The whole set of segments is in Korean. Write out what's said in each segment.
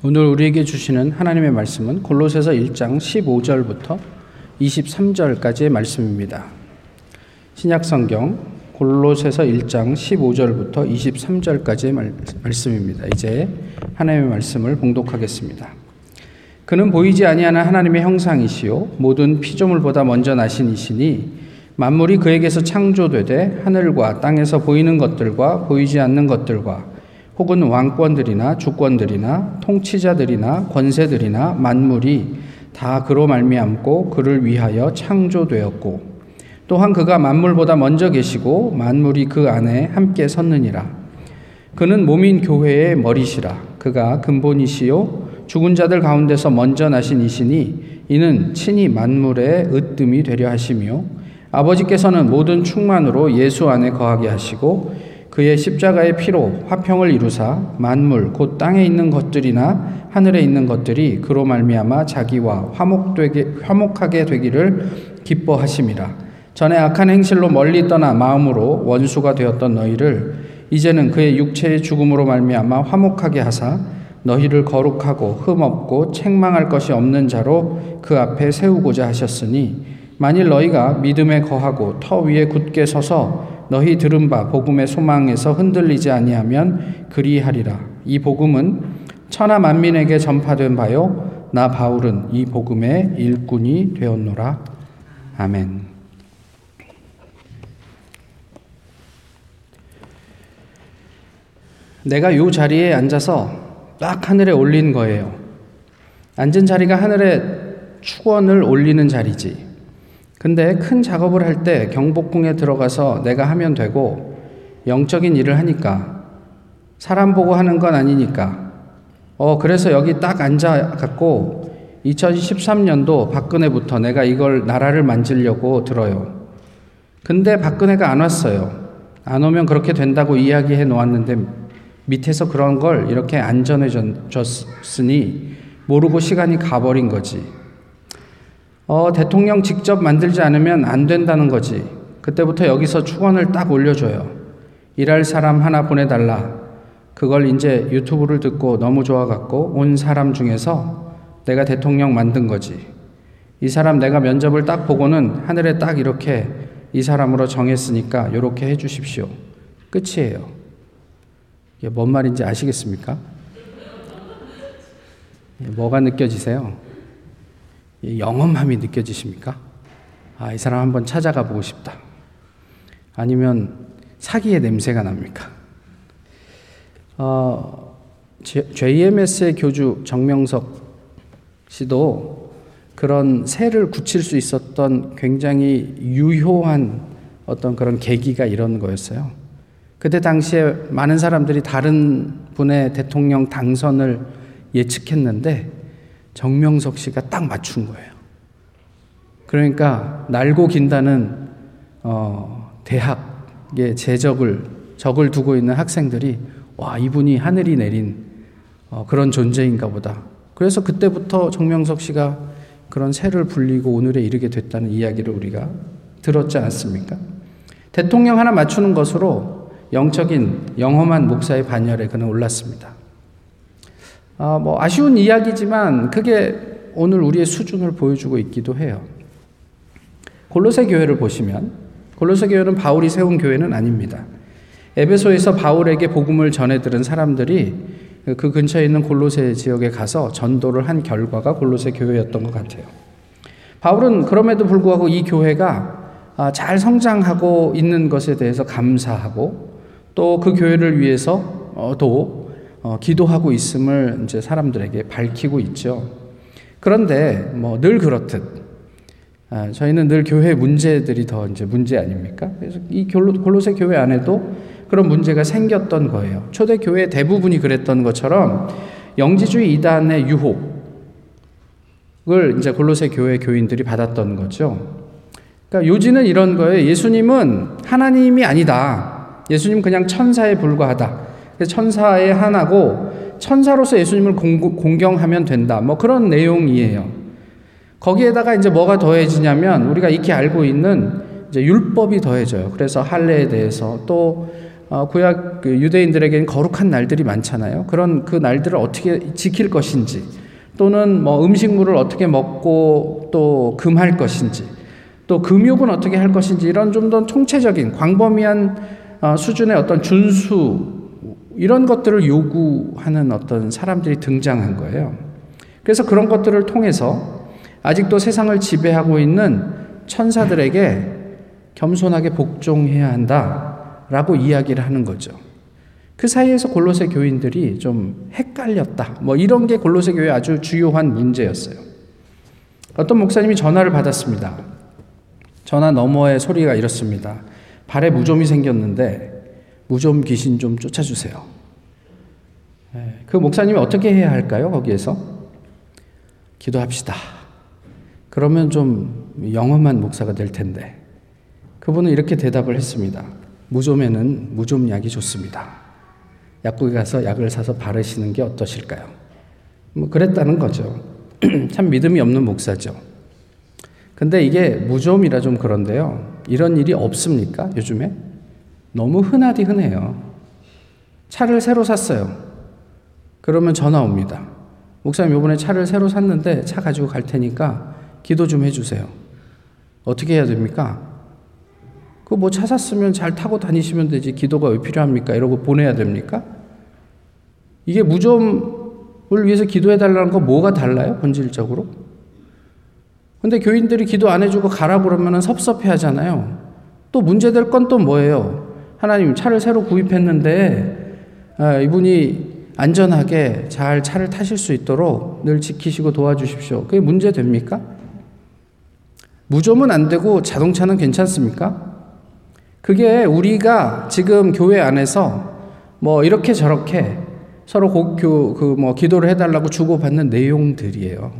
오늘 우리에게 주시는 하나님의 말씀은 골로새서 1장 15절부터 23절까지의 말씀입니다. 신약 성경 골로새서 1장 15절부터 23절까지의 말씀입니다. 이제 하나님의 말씀을 봉독하겠습니다. 그는 보이지 아니하는 하나님의 형상이시요 모든 피조물보다 먼저 나신 이시니 만물이 그에게서 창조되되 하늘과 땅에서 보이는 것들과 보이지 않는 것들과 혹은 왕권들이나 주권들이나 통치자들이나 권세들이나 만물이 다 그로 말미암고 그를 위하여 창조되었고 또한 그가 만물보다 먼저 계시고 만물이 그 안에 함께 섰느니라. 그는 몸인 교회의 머리시라. 그가 근본이시요 죽은 자들 가운데서 먼저 나신 이시니 이는 친히 만물의 으뜸이 되려 하시며 아버지께서는 모든 충만으로 예수 안에 거하게 하시고 그의 십자가의 피로 화평을 이루사 만물 곧 땅에 있는 것들이나 하늘에 있는 것들이 그로 말미암아 자기와 화목되게 화목하게 되기를 기뻐하심이라. 전에 악한 행실로 멀리 떠나 마음으로 원수가 되었던 너희를 이제는 그의 육체의 죽음으로 말미암아 화목하게 하사 너희를 거룩하고 흠없고 책망할 것이 없는 자로 그 앞에 세우고자 하셨으니 만일 너희가 믿음에 거하고 터 위에 굳게 서서 너희 들은 바 복음의 소망에서 흔들리지 아니하면 그리하리라. 이 복음은 천하 만민에게 전파된 바요 나 바울은 이 복음의 일꾼이 되었노라. 아멘. 내가 요 자리에 앉아서 딱 하늘에 올린 거예요. 앉은 자리가 하늘에 축원을 올리는 자리지. 근데 큰 작업을 할 때 경복궁에 들어가서 내가 하면 되고 영적인 일을 하니까 사람 보고 하는 건 아니니까 어 그래서 여기 딱 앉아 갖고 2013년도 박근혜부터 내가 이걸 나라를 만지려고 들어요. 근데 박근혜가 안 왔어요. 안 오면 그렇게 된다고 이야기해 놓았는데 밑에서 그런 걸 이렇게 안전해졌으니 모르고 시간이 가버린 거지. 어, 대통령 직접 만들지 않으면 안 된다는 거지. 그때부터 여기서 축원을 딱 올려줘요. 일할 사람 하나 보내달라. 그걸 이제 유튜브를 듣고 너무 좋아갖고 온 사람 중에서 내가 대통령 만든 거지. 이 사람 내가 면접을 딱 보고는 하늘에 딱 이렇게 이 사람으로 정했으니까 이렇게 해 주십시오. 끝이에요. 이게 뭔 말인지 아시겠습니까? 뭐가 느껴지세요? 영험함이 느껴지십니까? 아, 이 사람 한번 찾아가 보고 싶다. 아니면 사기의 냄새가 납니까? 어, JMS의 교주 정명석 씨도 그런 새를 굳힐 수 있었던 굉장히 유효한 어떤 그런 계기가 이런 거였어요. 그때 당시에 많은 사람들이 다른 분의 대통령 당선을 예측했는데 정명석 씨가 딱 맞춘 거예요. 그러니까 날고 긴다는 어, 대학의 제적을 적을 두고 있는 학생들이 와 이분이 하늘이 내린 어, 그런 존재인가 보다. 그래서 그때부터 정명석 씨가 그런 새를 불리고 오늘에 이르게 됐다는 이야기를 우리가 들었지 않았습니까? 대통령 하나 맞추는 것으로 영적인 영험한 목사의 반열에 그는 올랐습니다. 아, 뭐 아쉬운 이야기지만 그게 오늘 우리의 수준을 보여주고 있기도 해요. 골로새 교회를 보시면 골로새 교회는 바울이 세운 교회는 아닙니다. 에베소에서 바울에게 복음을 전해 들은 사람들이 그 근처에 있는 골로새 지역에 가서 전도를 한 결과가 골로새 교회였던 것 같아요. 바울은 그럼에도 불구하고 이 교회가 아, 잘 성장하고 있는 것에 대해서 감사하고 또 그 교회를 위해서도 어, 기도하고 있음을 이제 사람들에게 밝히고 있죠. 그런데 뭐 늘 그렇듯 아, 저희는 늘 교회 문제들이 더 이제 문제 아닙니까? 그래서 이 골로새 교회 안에도 그런 문제가 생겼던 거예요. 초대 교회 대부분이 그랬던 것처럼 영지주의 이단의 유혹을 이제 골로새 교회 교인들이 받았던 거죠. 그러니까 요지는 이런 거예요. 예수님은 하나님이 아니다. 예수님 그냥 천사에 불과하다. 천사의 하나고 천사로서 예수님을 공, 경하면 된다. 뭐 그런 내용이에요. 거기에다가 이제 뭐가 더해지냐면 우리가 익히 알고 있는 이제 율법이 더해져요. 그래서 할례에 대해서 또 어, 구약 그 유대인들에게는 거룩한 날들이 많잖아요. 그런 그 날들을 어떻게 지킬 것인지 또는 뭐 음식물을 어떻게 먹고 또 금할 것인지 또 금욕은 어떻게 할 것인지 이런 좀 더 총체적인 광범위한 어, 수준의 어떤 준수 이런 것들을 요구하는 어떤 사람들이 등장한 거예요. 그래서 그런 것들을 통해서 아직도 세상을 지배하고 있는 천사들에게 겸손하게 복종해야 한다라고 이야기를 하는 거죠. 그 사이에서 골로새 교인들이 좀 헷갈렸다. 뭐 이런 게 골로새 교회 아주 주요한 문제였어요. 어떤 목사님이 전화를 받았습니다. 전화 너머의 소리가 이렇습니다. 발에 무좀이 생겼는데 무좀 귀신 좀 쫓아주세요. 네, 그 목사님이 어떻게 해야 할까요? 거기에서 기도합시다. 그러면 좀 영험한 목사가 될 텐데 그분은 이렇게 대답을 했습니다. 무좀에는 무좀약이 좋습니다. 약국에 가서 약을 사서 바르시는 게 어떠실까요? 뭐 그랬다는 거죠. 참 믿음이 없는 목사죠. 근데 이게 무좀이라 좀 그런데요. 이런 일이 없습니까? 요즘에? 너무 흔하디 흔해요. 차를 새로 샀어요. 그러면 전화 옵니다. 목사님, 요번에 차를 새로 샀는데 차 가지고 갈 테니까 기도 좀 해주세요. 어떻게 해야 됩니까? 그 뭐 차 샀으면 잘 타고 다니시면 되지 기도가 왜 필요합니까? 이러고 보내야 됩니까? 이게 무좀을 위해서 기도해 달라는 거 뭐가 달라요? 본질적으로? 근데 교인들이 기도 안 해주고 가라 그러면 섭섭해 하잖아요. 또 문제될 건 또 뭐예요? 하나님 차를 새로 구입했는데 아, 이분이 안전하게 잘 차를 타실 수 있도록 늘 지키시고 도와주십시오. 그게 문제 됩니까? 무좀은 안 되고 자동차는 괜찮습니까? 그게 우리가 지금 교회 안에서 뭐 이렇게 저렇게 서로 그 뭐 기도를 해달라고 주고받는 내용들이에요.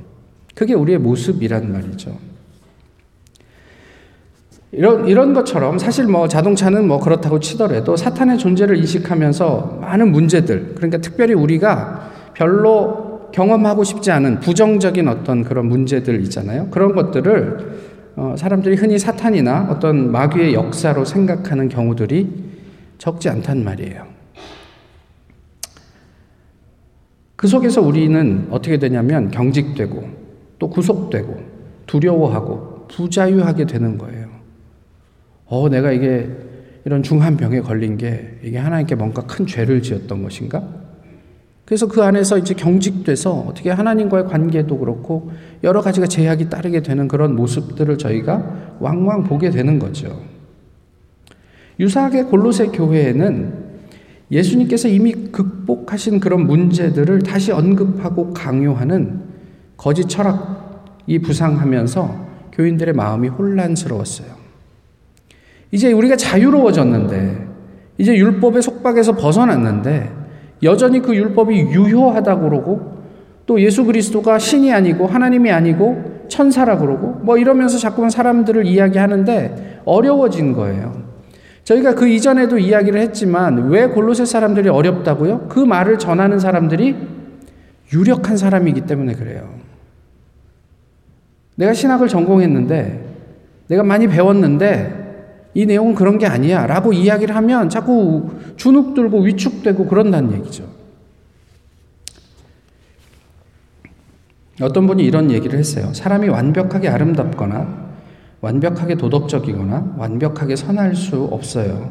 그게 우리의 모습이란 말이죠. 이런, 이런 것처럼 사실 뭐 자동차는 뭐 그렇다고 치더라도 사탄의 존재를 인식하면서 많은 문제들, 그러니까 특별히 우리가 별로 경험하고 싶지 않은 부정적인 어떤 그런 문제들 있잖아요. 그런 것들을 어, 사람들이 흔히 사탄이나 어떤 마귀의 역사로 생각하는 경우들이 적지 않단 말이에요. 그 속에서 우리는 어떻게 되냐면 경직되고 또 구속되고 두려워하고 부자유하게 되는 거예요. 어, 내가 이게 이런 중한 병에 걸린 게 이게 하나님께 뭔가 큰 죄를 지었던 것인가? 그래서 그 안에서 이제 경직돼서 어떻게 하나님과의 관계도 그렇고 여러 가지가 제약이 따르게 되는 그런 모습들을 저희가 왕왕 보게 되는 거죠. 유사하게 골로새 교회에는 예수님께서 이미 극복하신 그런 문제들을 다시 언급하고 강요하는 거짓 철학이 부상하면서 교인들의 마음이 혼란스러웠어요. 이제 우리가 자유로워졌는데, 이제 율법의 속박에서 벗어났는데, 여전히 그 율법이 유효하다고 그러고 또 예수 그리스도가 신이 아니고 하나님이 아니고 천사라 그러고 뭐 이러면서 자꾸만 사람들을 이야기하는데 어려워진 거예요. 저희가 그 이전에도 이야기를 했지만 왜 골로새 사람들이 어렵다고요? 그 말을 전하는 사람들이 유력한 사람이기 때문에 그래요. 내가 신학을 전공했는데 내가 많이 배웠는데 이 내용은 그런 게 아니야. 라고 이야기를 하면 자꾸 주눅 들고 위축되고 그런다는 얘기죠. 어떤 분이 이런 얘기를 했어요. 사람이 완벽하게 아름답거나 완벽하게 도덕적이거나 완벽하게 선할 수 없어요.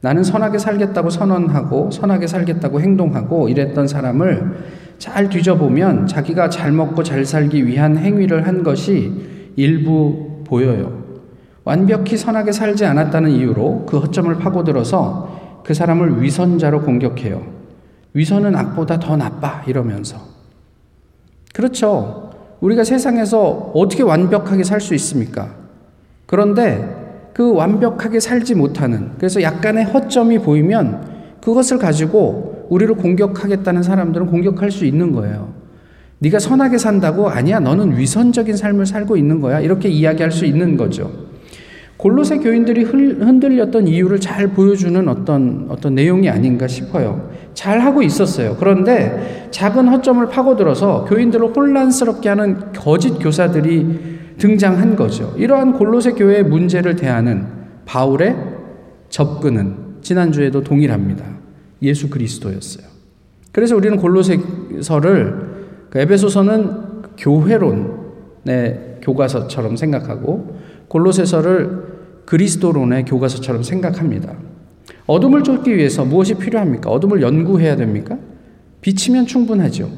나는 선하게 살겠다고 선언하고 선하게 살겠다고 행동하고 이랬던 사람을 잘 뒤져보면 자기가 잘 먹고 잘 살기 위한 행위를 한 것이 일부 보여요. 완벽히 선하게 살지 않았다는 이유로 그 허점을 파고들어서 그 사람을 위선자로 공격해요. 위선은 악보다 더 나빠 이러면서. 그렇죠. 우리가 세상에서 어떻게 완벽하게 살 수 있습니까? 그런데 그 완벽하게 살지 못하는 그래서 약간의 허점이 보이면 그것을 가지고 우리를 공격하겠다는 사람들은 공격할 수 있는 거예요. 네가 선하게 산다고 아니야 너는 위선적인 삶을 살고 있는 거야 이렇게 이야기할 수 있는 거죠. 골로새 교인들이 흔들렸던 이유를 잘 보여주는 어떤 어떤 내용이 아닌가 싶어요. 잘 하고 있었어요. 그런데 작은 허점을 파고들어서 교인들을 혼란스럽게 하는 거짓 교사들이 등장한 거죠. 이러한 골로새 교회의 문제를 대하는 바울의 접근은 지난주에도 동일합니다. 예수 그리스도였어요. 그래서 우리는 골로새서를 그 에베소서는 교회론의 교과서처럼 생각하고 골로새서를 그리스도론의 교과서처럼 생각합니다. 어둠을 쫓기 위해서 무엇이 필요합니까? 어둠을 연구해야 됩니까? 비치면 충분하죠.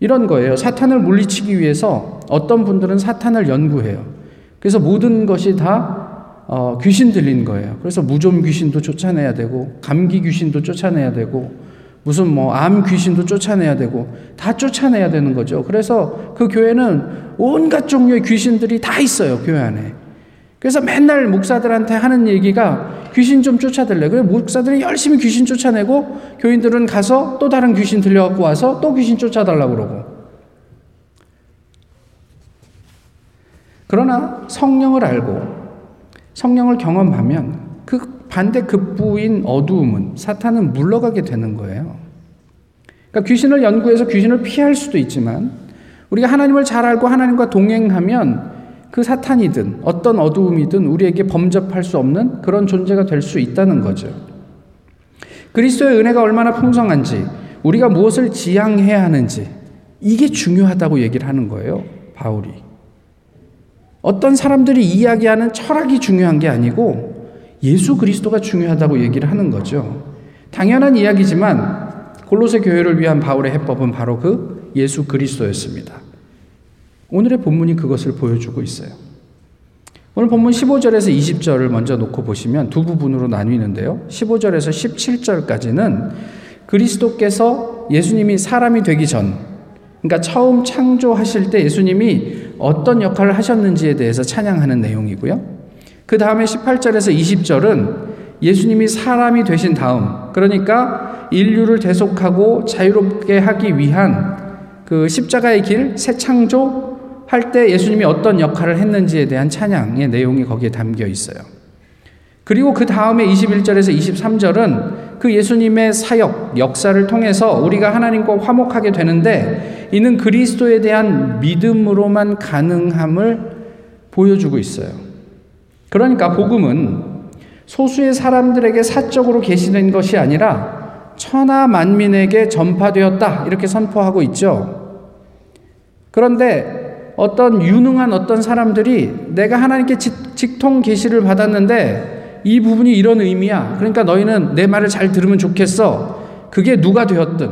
이런 거예요. 사탄을 물리치기 위해서 어떤 분들은 사탄을 연구해요. 그래서 모든 것이 다 어, 귀신 들린 거예요. 그래서 무좀 귀신도 쫓아내야 되고, 감기 귀신도 쫓아내야 되고, 무슨 뭐 암 귀신도 쫓아내야 되고, 다 쫓아내야 되는 거죠. 그래서 그 교회는 온갖 종류의 귀신들이 다 있어요, 교회 안에. 그래서 맨날 목사들한테 하는 얘기가 귀신 좀 쫓아들래. 그래 목사들이 열심히 귀신 쫓아내고 교인들은 가서 또 다른 귀신 들려갖고 와서 또 귀신 쫓아달라고 그러고. 그러나 성령을 알고 성령을 경험하면 그 반대 급부인 어두움은 사탄은 물러가게 되는 거예요. 그러니까 귀신을 연구해서 귀신을 피할 수도 있지만 우리가 하나님을 잘 알고 하나님과 동행하면 그 사탄이든 어떤 어두움이든 우리에게 범접할 수 없는 그런 존재가 될 수 있다는 거죠. 그리스도의 은혜가 얼마나 풍성한지, 우리가 무엇을 지향해야 하는지, 이게 중요하다고 얘기를 하는 거예요, 바울이. 어떤 사람들이 이야기하는 철학이 중요한 게 아니고 예수 그리스도가 중요하다고 얘기를 하는 거죠. 당연한 이야기지만 골로새 교회를 위한 바울의 해법은 바로 그 예수 그리스도였습니다. 오늘의 본문이 그것을 보여주고 있어요. 오늘 본문 15절에서 20절을 먼저 놓고 보시면 두 부분으로 나뉘는데요. 15절에서 17절까지는 그리스도께서 예수님이 사람이 되기 전, 그러니까 처음 창조하실 때 예수님이 어떤 역할을 하셨는지에 대해서 찬양하는 내용이고요. 그 다음에 18절에서 20절은 예수님이 사람이 되신 다음, 그러니까 인류를 대속하고 자유롭게 하기 위한 그 십자가의 길, 새 창조, 할 때 예수님이 어떤 역할을 했는지에 대한 찬양의 내용이 거기에 담겨 있어요. 그리고 그 다음에 21절에서 23절은 그 예수님의 사역, 역사를 통해서 우리가 하나님과 화목하게 되는데 이는 그리스도에 대한 믿음으로만 가능함을 보여주고 있어요. 그러니까 복음은 소수의 사람들에게 사적으로 계시된 것이 아니라 천하 만민에게 전파되었다. 이렇게 선포하고 있죠. 그런데 어떤 유능한 어떤 사람들이 내가 하나님께 직통 계시를 받았는데 이 부분이 이런 의미야. 그러니까 너희는 내 말을 잘 들으면 좋겠어. 그게 누가 되었든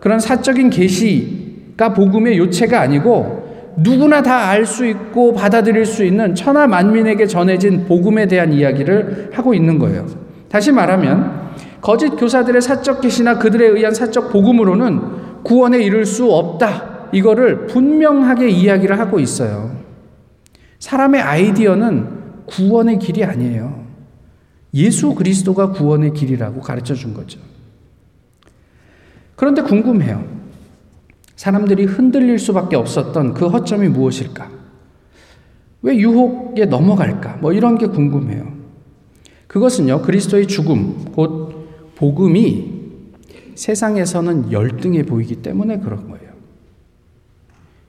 그런 사적인 계시가 복음의 요체가 아니고 누구나 다 알 수 있고 받아들일 수 있는 천하 만민에게 전해진 복음에 대한 이야기를 하고 있는 거예요. 다시 말하면 거짓 교사들의 사적 계시나 그들에 의한 사적 복음으로는 구원에 이를 수 없다. 이거를 분명하게 이야기를 하고 있어요. 사람의 아이디어는 구원의 길이 아니에요. 예수 그리스도가 구원의 길이라고 가르쳐 준 거죠. 그런데 궁금해요. 사람들이 흔들릴 수밖에 없었던 그 허점이 무엇일까? 왜 유혹에 넘어갈까? 뭐 이런 게 궁금해요. 그것은요, 그리스도의 죽음, 곧 복음이 세상에서는 열등해 보이기 때문에 그런 거예요.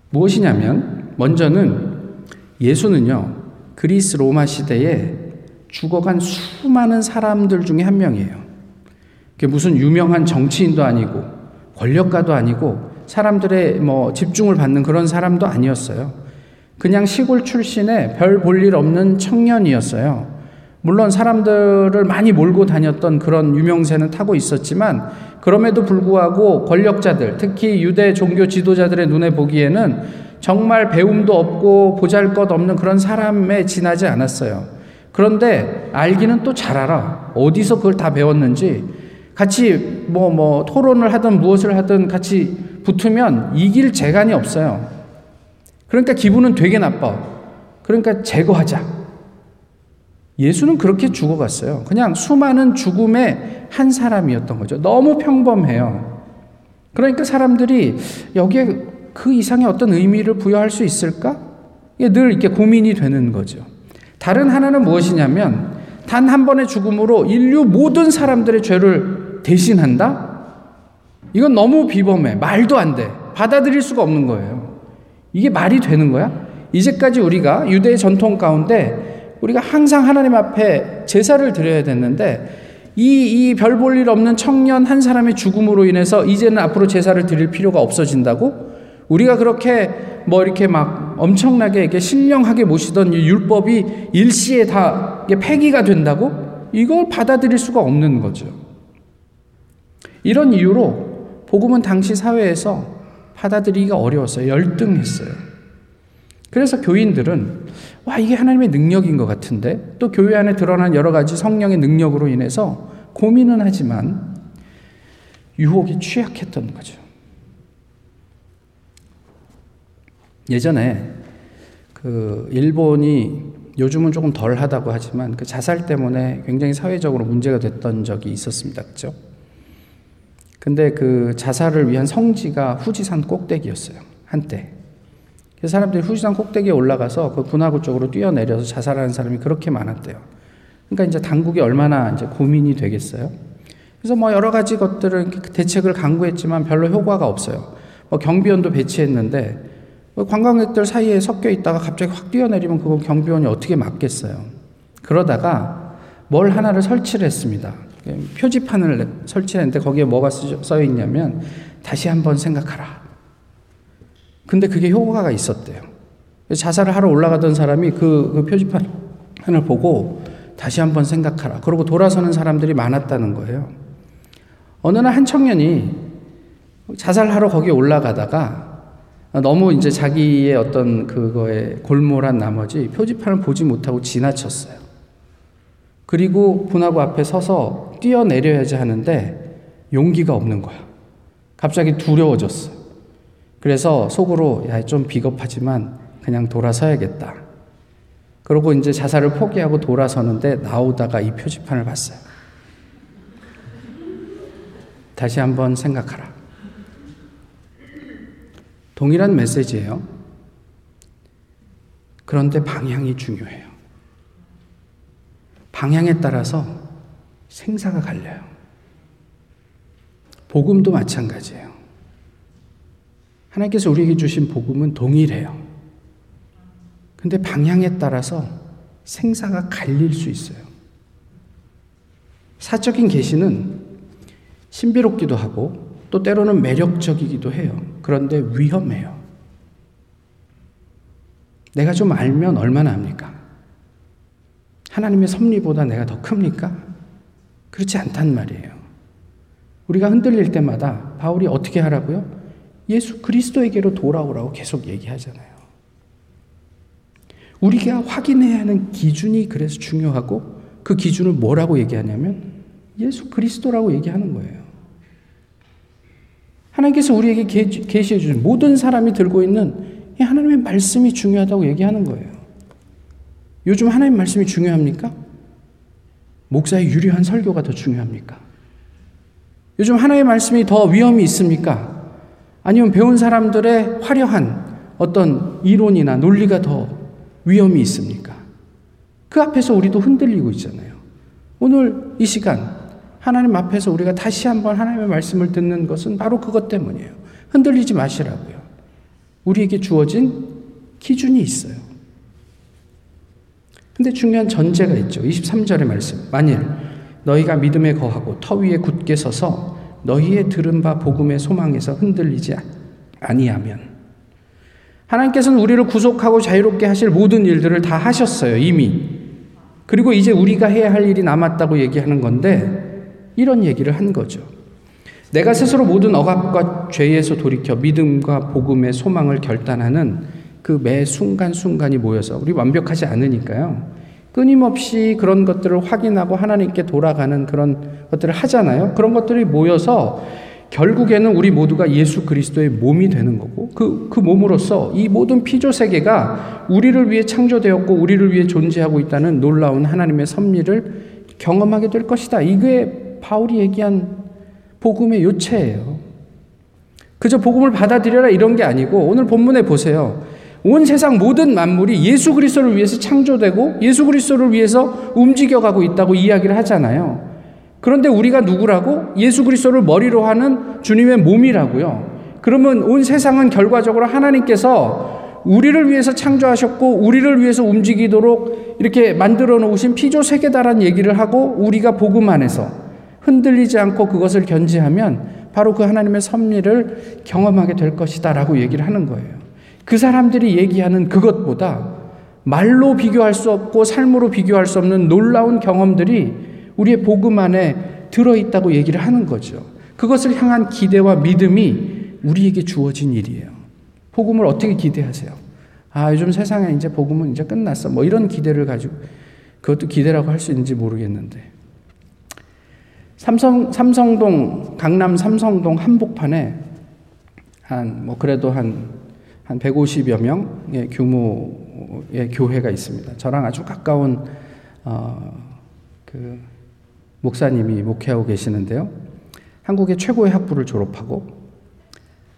무엇이냐면 먼저는 예수는요 그리스 로마 시대에 죽어간 수많은 사람들 중에 한 명이에요. 그게 무슨 유명한 정치인도 아니고 권력가도 아니고 사람들의 뭐 집중을 받는 그런 사람도 아니었어요. 그냥 시골 출신의 별 볼 일 없는 청년이었어요. 물론 사람들을 많이 몰고 다녔던 그런 유명세는 타고 있었지만 그럼에도 불구하고 권력자들, 특히 유대 종교 지도자들의 눈에 보기에는 정말 배움도 없고 보잘 것 없는 그런 사람에 지나지 않았어요. 그런데 알기는 또 잘 알아. 어디서 그걸 다 배웠는지 같이 뭐, 뭐, 토론을 하든 무엇을 하든 같이 붙으면 이길 재간이 없어요. 그러니까 기분은 되게 나빠. 그러니까 제거하자. 예수는 그렇게 죽어갔어요. 그냥 수많은 죽음의 한 사람이었던 거죠. 너무 평범해요. 그러니까 사람들이 여기에 그 이상의 어떤 의미를 부여할 수 있을까? 늘 이렇게 고민이 되는 거죠. 다른 하나는 무엇이냐면 단 한 번의 죽음으로 인류 모든 사람들의 죄를 대신한다? 이건 너무 비범해. 말도 안 돼. 받아들일 수가 없는 거예요. 이게 말이 되는 거야? 이제까지 우리가 유대의 전통 가운데 우리가 항상 하나님 앞에 제사를 드려야 됐는데 이, 이 별 볼 일 없는 청년 한 사람의 죽음으로 인해서 이제는 앞으로 제사를 드릴 필요가 없어진다고? 우리가 그렇게 뭐 이렇게 막 엄청나게 이렇게 신령하게 모시던 율법이 일시에 다 폐기가 된다고? 이걸 받아들일 수가 없는 거죠. 이런 이유로 복음은 당시 사회에서 받아들이기가 어려웠어요. 열등했어요. 그래서 교인들은 와 이게 하나님의 능력인 것 같은데 또 교회 안에 드러난 여러 가지 성령의 능력으로 인해서 고민은 하지만 유혹이 취약했던 거죠. 예전에 그 일본이 요즘은 조금 덜 하다고 하지만 그 자살 때문에 굉장히 사회적으로 문제가 됐던 적이 있었습니다. 그죠? 근데 그 자살을 위한 성지가 후지산 꼭대기였어요. 한때. 그래서 사람들이 후지산 꼭대기에 올라가서 그 분화구 쪽으로 뛰어내려서 자살하는 사람이 그렇게 많았대요. 그러니까 이제 당국이 얼마나 이제 고민이 되겠어요. 그래서 뭐 여러 가지 것들을 대책을 강구했지만 별로 효과가 없어요. 뭐 경비원도 배치했는데 뭐 관광객들 사이에 섞여 있다가 갑자기 확 뛰어내리면 그거 경비원이 어떻게 막겠어요. 그러다가 뭘 하나를 설치를 했습니다. 표지판을 설치했는데 거기에 뭐가 써 있냐면 다시 한번 생각하라. 근데 그게 효과가 있었대요. 자살을 하러 올라가던 사람이 그, 그 표지판을 보고 다시 한번 생각하라. 그러고 돌아서는 사람들이 많았다는 거예요. 어느 날 한 청년이 자살하러 거기 올라가다가 너무 이제 자기의 어떤 그거에 골몰한 나머지 표지판을 보지 못하고 지나쳤어요. 그리고 분화구 앞에 서서 뛰어내려야지 하는데 용기가 없는 거야. 갑자기 두려워졌어. 그래서 속으로 야, 좀 비겁하지만 그냥 돌아서야겠다. 그러고 이제 자살을 포기하고 돌아서는데 나오다가 이 표지판을 봤어요. 다시 한번 생각하라. 동일한 메시지예요. 그런데 방향이 중요해요. 방향에 따라서 생사가 갈려요. 복음도 마찬가지예요. 하나님께서 우리에게 주신 복음은 동일해요. 근데 방향에 따라서 생사가 갈릴 수 있어요. 사적인 계시는 신비롭기도 하고 또 때로는 매력적이기도 해요. 그런데 위험해요. 내가 좀 알면 얼마나 합니까? 하나님의 섭리보다 내가 더 큽니까? 그렇지 않단 말이에요. 우리가 흔들릴 때마다 바울이 어떻게 하라고요? 예수 그리스도에게로 돌아오라고 계속 얘기하잖아요. 우리가 확인해야 하는 기준이 그래서 중요하고 그 기준을 뭐라고 얘기하냐면 예수 그리스도라고 얘기하는 거예요. 하나님께서 우리에게 계시해 주신 모든 사람이 들고 있는 하나님의 말씀이 중요하다고 얘기하는 거예요. 요즘 하나님 말씀이 중요합니까? 목사의 유리한 설교가 더 중요합니까? 요즘 하나님의 말씀이 더 위험이 있습니까? 아니면 배운 사람들의 화려한 어떤 이론이나 논리가 더 위험이 있습니까? 그 앞에서 우리도 흔들리고 있잖아요. 오늘 이 시간 하나님 앞에서 우리가 다시 한번 하나님의 말씀을 듣는 것은 바로 그것 때문이에요. 흔들리지 마시라고요. 우리에게 주어진 기준이 있어요. 근데 중요한 전제가 있죠. 23절의 말씀. 만일 너희가 믿음에 거하고 터 위에 굳게 서서 너희의 들은 바 복음의 소망에서 흔들리지 아니하면 하나님께서는 우리를 구속하고 자유롭게 하실 모든 일들을 다 하셨어요, 이미. 그리고 이제 우리가 해야 할 일이 남았다고 얘기하는 건데, 이런 얘기를 한 거죠. 내가 스스로 모든 억압과 죄에서 돌이켜 믿음과 복음의 소망을 결단하는 그 매 순간순간이 모여서, 우리 완벽하지 않으니까요. 끊임없이 그런 것들을 확인하고 하나님께 돌아가는 그런 것들을 하잖아요. 그런 것들이 모여서 결국에는 우리 모두가 예수 그리스도의 몸이 되는 거고 그, 그 몸으로서 이 모든 피조 세계가 우리를 위해 창조되었고 우리를 위해 존재하고 있다는 놀라운 하나님의 섭리를 경험하게 될 것이다. 이게 바울이 얘기한 복음의 요체예요. 그저 복음을 받아들여라 이런 게 아니고 오늘 본문에 보세요. 온 세상 모든 만물이 예수 그리스도를 위해서 창조되고 예수 그리스도를 위해서 움직여가고 있다고 이야기를 하잖아요. 그런데 우리가 누구라고? 예수 그리스도를 머리로 하는 주님의 몸이라고요. 그러면 온 세상은 결과적으로 하나님께서 우리를 위해서 창조하셨고 우리를 위해서 움직이도록 이렇게 만들어 놓으신 피조 세계다라는 얘기를 하고 우리가 복음 안에서 흔들리지 않고 그것을 견지하면 바로 그 하나님의 섭리를 경험하게 될 것이다라고 얘기를 하는 거예요. 그 사람들이 얘기하는 그것보다 말로 비교할 수 없고 삶으로 비교할 수 없는 놀라운 경험들이 우리의 복음 안에 들어있다고 얘기를 하는 거죠. 그것을 향한 기대와 믿음이 우리에게 주어진 일이에요. 복음을 어떻게 기대하세요? 아, 요즘 세상에 이제 복음은 이제 끝났어. 뭐 이런 기대를 가지고 그것도 기대라고 할 수 있는지 모르겠는데. 삼성, 삼성동, 강남 삼성동 한복판에 한, 뭐 그래도 한, 한 150여 명의 규모의 교회가 있습니다. 저랑 아주 가까운, 어, 그, 목사님이 목회하고 계시는데요. 한국의 최고의 학부를 졸업하고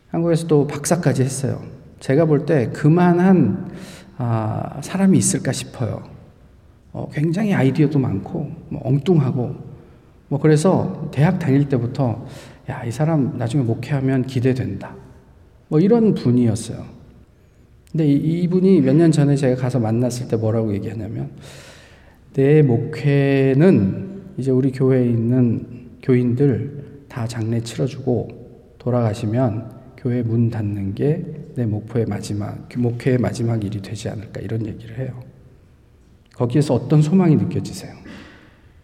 한국에서도 박사까지 했어요. 제가 볼 때 그만한 아, 사람이 있을까 싶어요. 어, 굉장히 아이디어도 많고 뭐 엉뚱하고 뭐 그래서 대학 다닐 때부터 야 이 사람 나중에 목회하면 기대된다. 뭐 이런 분이었어요. 근데 이, 이분이 몇 년 전에 제가 가서 만났을 때 뭐라고 얘기하냐면 내 목회는 이제 우리 교회에 있는 교인들 다 장례 치러주고 돌아가시면 교회 문 닫는 게 내 목표의 마지막, 목회의 마지막 일이 되지 않을까 이런 얘기를 해요. 거기에서 어떤 소망이 느껴지세요?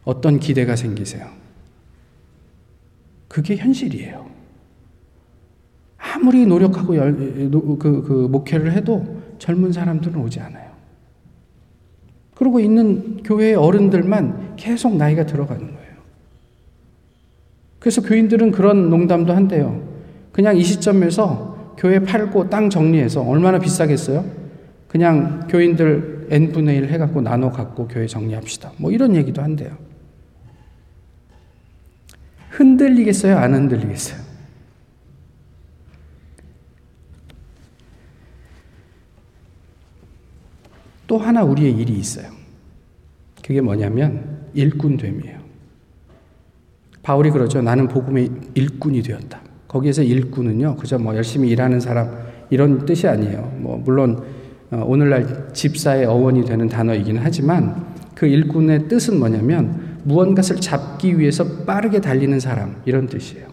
어떤 기대가 생기세요? 그게 현실이에요. 아무리 노력하고 열, 그, 그 목회를 해도 젊은 사람들은 오지 않아요. 그러고 있는 교회의 어른들만 계속 나이가 들어가는 거예요. 그래서 교인들은 그런 농담도 한대요. 그냥 이 시점에서 교회 팔고 땅 정리해서 얼마나 비싸겠어요? 그냥 교인들 n분의 1 해갖고 나눠 갖고 교회 정리합시다. 뭐 이런 얘기도 한대요. 흔들리겠어요? 안 흔들리겠어요? 또 하나 우리의 일이 있어요. 그게 뭐냐면 일꾼됨이에요. 바울이 그러죠. 나는 복음의 일꾼이 되었다. 거기에서 일꾼은요, 그저 뭐 열심히 일하는 사람 이런 뜻이 아니에요. 뭐 물론 어, 오늘날 집사의 어원이 되는 단어이긴 하지만 그 일꾼의 뜻은 뭐냐면 무언가를 잡기 위해서 빠르게 달리는 사람 이런 뜻이에요.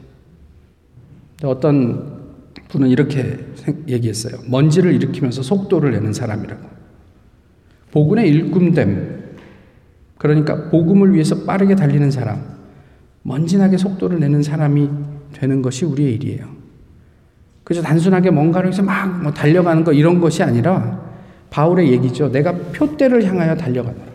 어떤 분은 이렇게 얘기했어요. 먼지를 일으키면서 속도를 내는 사람이라고. 복음의 일꾼됨. 그러니까 복음을 위해서 빠르게 달리는 사람. 먼지나게 속도를 내는 사람이 되는 것이 우리의 일이에요. 그래서 단순하게 뭔가를 해서 막 뭐 달려가는 거 이런 것이 아니라 바울의 얘기죠. 내가 표대를 향하여 달려가노라.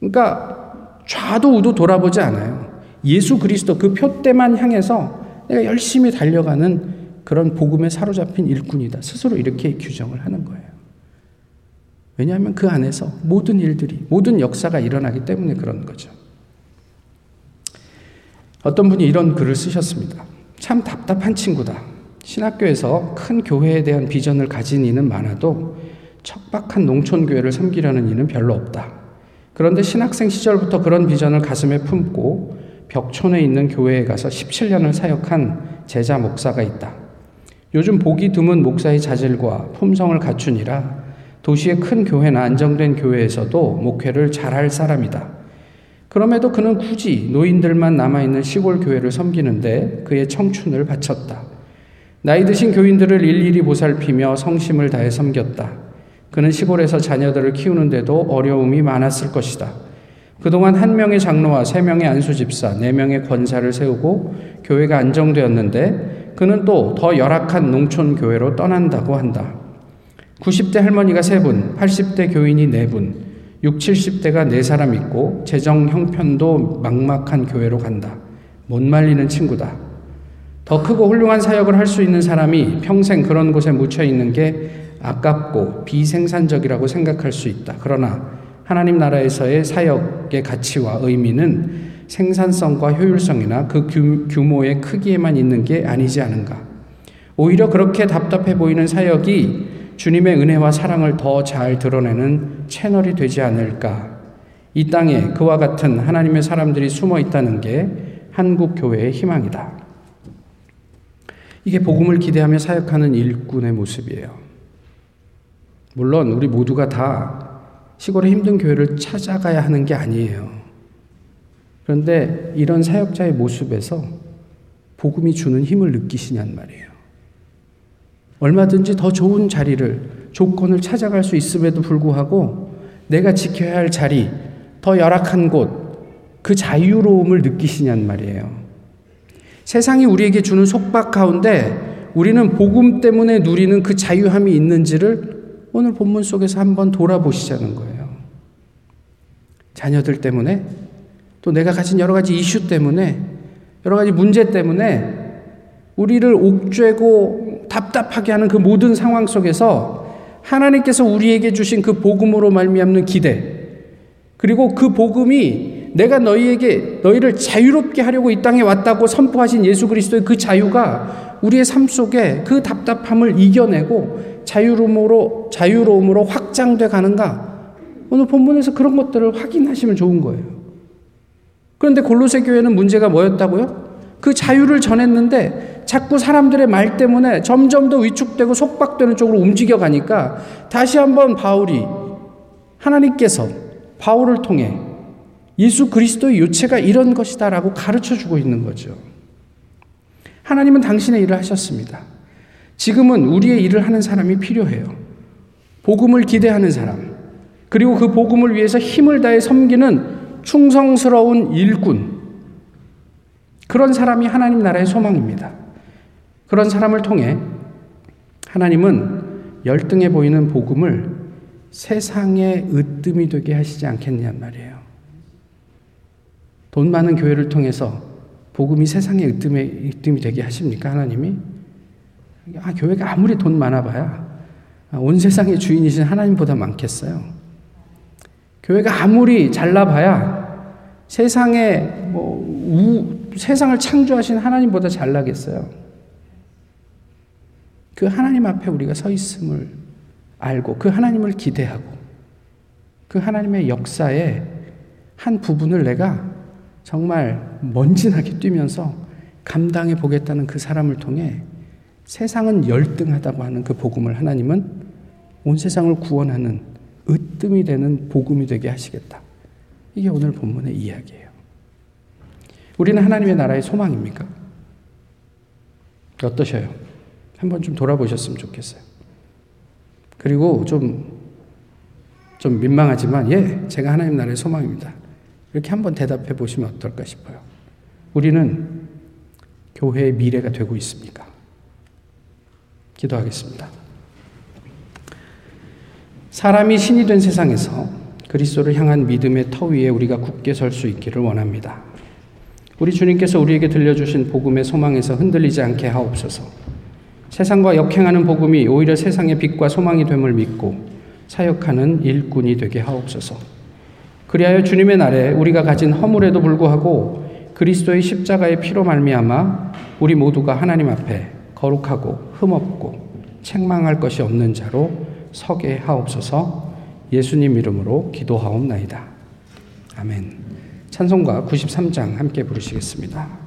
그러니까 좌도 우도 돌아보지 않아요. 예수 그리스도 그 표대만 향해서 내가 열심히 달려가는 그런 복음에 사로잡힌 일꾼이다. 스스로 이렇게 규정을 하는 거예요. 왜냐하면 그 안에서 모든 일들이, 모든 역사가 일어나기 때문에 그런 거죠. 어떤 분이 이런 글을 쓰셨습니다. 참 답답한 친구다. 신학교에서 큰 교회에 대한 비전을 가진 이는 많아도 척박한 농촌교회를 섬기려는 이는 별로 없다. 그런데 신학생 시절부터 그런 비전을 가슴에 품고 벽촌에 있는 교회에 가서 17년을 사역한 제자 목사가 있다. 요즘 보기 드문 목사의 자질과 품성을 갖추니라 도시의 큰 교회나 안정된 교회에서도 목회를 잘할 사람이다. 그럼에도 그는 굳이 노인들만 남아있는 시골 교회를 섬기는데 그의 청춘을 바쳤다. 나이 드신 교인들을 일일이 보살피며 성심을 다해 섬겼다. 그는 시골에서 자녀들을 키우는데도 어려움이 많았을 것이다. 그동안 한 명의 장로와 세 명의 안수집사, 네 명의 권사를 세우고 교회가 안정되었는데 그는 또 더 열악한 농촌 교회로 떠난다고 한다. 90대 할머니가 세 분, 80대 교인이 네 분, 6, 70대가 네 사람 있고 재정 형편도 막막한 교회로 간다. 못 말리는 친구다. 더 크고 훌륭한 사역을 할 수 있는 사람이 평생 그런 곳에 묻혀 있는 게 아깝고 비생산적이라고 생각할 수 있다. 그러나 하나님 나라에서의 사역의 가치와 의미는 생산성과 효율성이나 그 규모의 크기에만 있는 게 아니지 않은가. 오히려 그렇게 답답해 보이는 사역이 주님의 은혜와 사랑을 더 잘 드러내는 채널이 되지 않을까. 이 땅에 그와 같은 하나님의 사람들이 숨어 있다는 게 한국 교회의 희망이다. 이게 복음을 기대하며 사역하는 일꾼의 모습이에요. 물론 우리 모두가 다 시골의 힘든 교회를 찾아가야 하는 게 아니에요. 그런데 이런 사역자의 모습에서 복음이 주는 힘을 느끼시냔 말이에요. 얼마든지 더 좋은 자리를, 조건을 찾아갈 수 있음에도 불구하고 내가 지켜야 할 자리, 더 열악한 곳, 그 자유로움을 느끼시냔 말이에요. 세상이 우리에게 주는 속박 가운데 우리는 복음 때문에 누리는 그 자유함이 있는지를 오늘 본문 속에서 한번 돌아보시자는 거예요. 자녀들 때문에 또 내가 가진 여러 가지 이슈 때문에 여러 가지 문제 때문에 우리를 옥죄고 답답하게 하는 그 모든 상황 속에서 하나님께서 우리에게 주신 그 복음으로 말미암는 기대 그리고 그 복음이 내가 너희에게 너희를 자유롭게 하려고 이 땅에 왔다고 선포하신 예수 그리스도의 그 자유가 우리의 삶 속에 그 답답함을 이겨내고 자유로움으로 자유로움으로 확장돼 가는가? 오늘 본문에서 그런 것들을 확인하시면 좋은 거예요. 그런데 골로새 교회는 문제가 뭐였다고요? 그 자유를 전했는데 자꾸 사람들의 말 때문에 점점 더 위축되고 속박되는 쪽으로 움직여 가니까 다시 한번 바울이 하나님께서 바울을 통해 예수 그리스도의 요체가 이런 것이다라고 가르쳐 주고 있는 거죠. 하나님은 당신의 일을 하셨습니다. 지금은 우리의 일을 하는 사람이 필요해요. 복음을 기대하는 사람, 그리고 그 복음을 위해서 힘을 다해 섬기는 충성스러운 일꾼. 그런 사람이 하나님 나라의 소망입니다. 그런 사람을 통해 하나님은 열등해 보이는 복음을 세상의 으뜸이 되게 하시지 않겠냐는 말이에요. 돈 많은 교회를 통해서 복음이 세상의 으뜸이, 으뜸이 되게 하십니까, 하나님이? 아, 교회가 아무리 돈 많아봐야 온 세상의 주인이신 하나님보다 많겠어요. 교회가 아무리 잘나봐야 세상에 뭐 우, 세상을 창조하신 하나님보다 잘나겠어요. 그 하나님 앞에 우리가 서 있음을 알고 그 하나님을 기대하고 그 하나님의 역사의 한 부분을 내가 정말 먼지나게 뛰면서 감당해 보겠다는 그 사람을 통해 세상은 열등하다고 하는 그 복음을 하나님은 온 세상을 구원하는 으뜸이 되는 복음이 되게 하시겠다. 이게 오늘 본문의 이야기예요. 우리는 하나님의 나라의 소망입니까? 어떠셔요? 한번 좀 돌아보셨으면 좋겠어요. 그리고 좀, 좀 민망하지만, 예, 제가 하나님 나라의 소망입니다. 이렇게 한번 대답해 보시면 어떨까 싶어요. 우리는 교회의 미래가 되고 있습니까? 기도하겠습니다. 사람이 신이 된 세상에서 그리스도를 향한 믿음의 터 위에 우리가 굳게 설 수 있기를 원합니다. 우리 주님께서 우리에게 들려주신 복음의 소망에서 흔들리지 않게 하옵소서. 세상과 역행하는 복음이 오히려 세상의 빛과 소망이 됨을 믿고 사역하는 일꾼이 되게 하옵소서. 그리하여 주님의 날에 우리가 가진 허물에도 불구하고 그리스도의 십자가의 피로 말미암아 우리 모두가 하나님 앞에 거룩하고 흠없고 책망할 것이 없는 자로 서게 하옵소서. 예수님 이름으로 기도하옵나이다. 아멘. 찬송가 93장 함께 부르시겠습니다.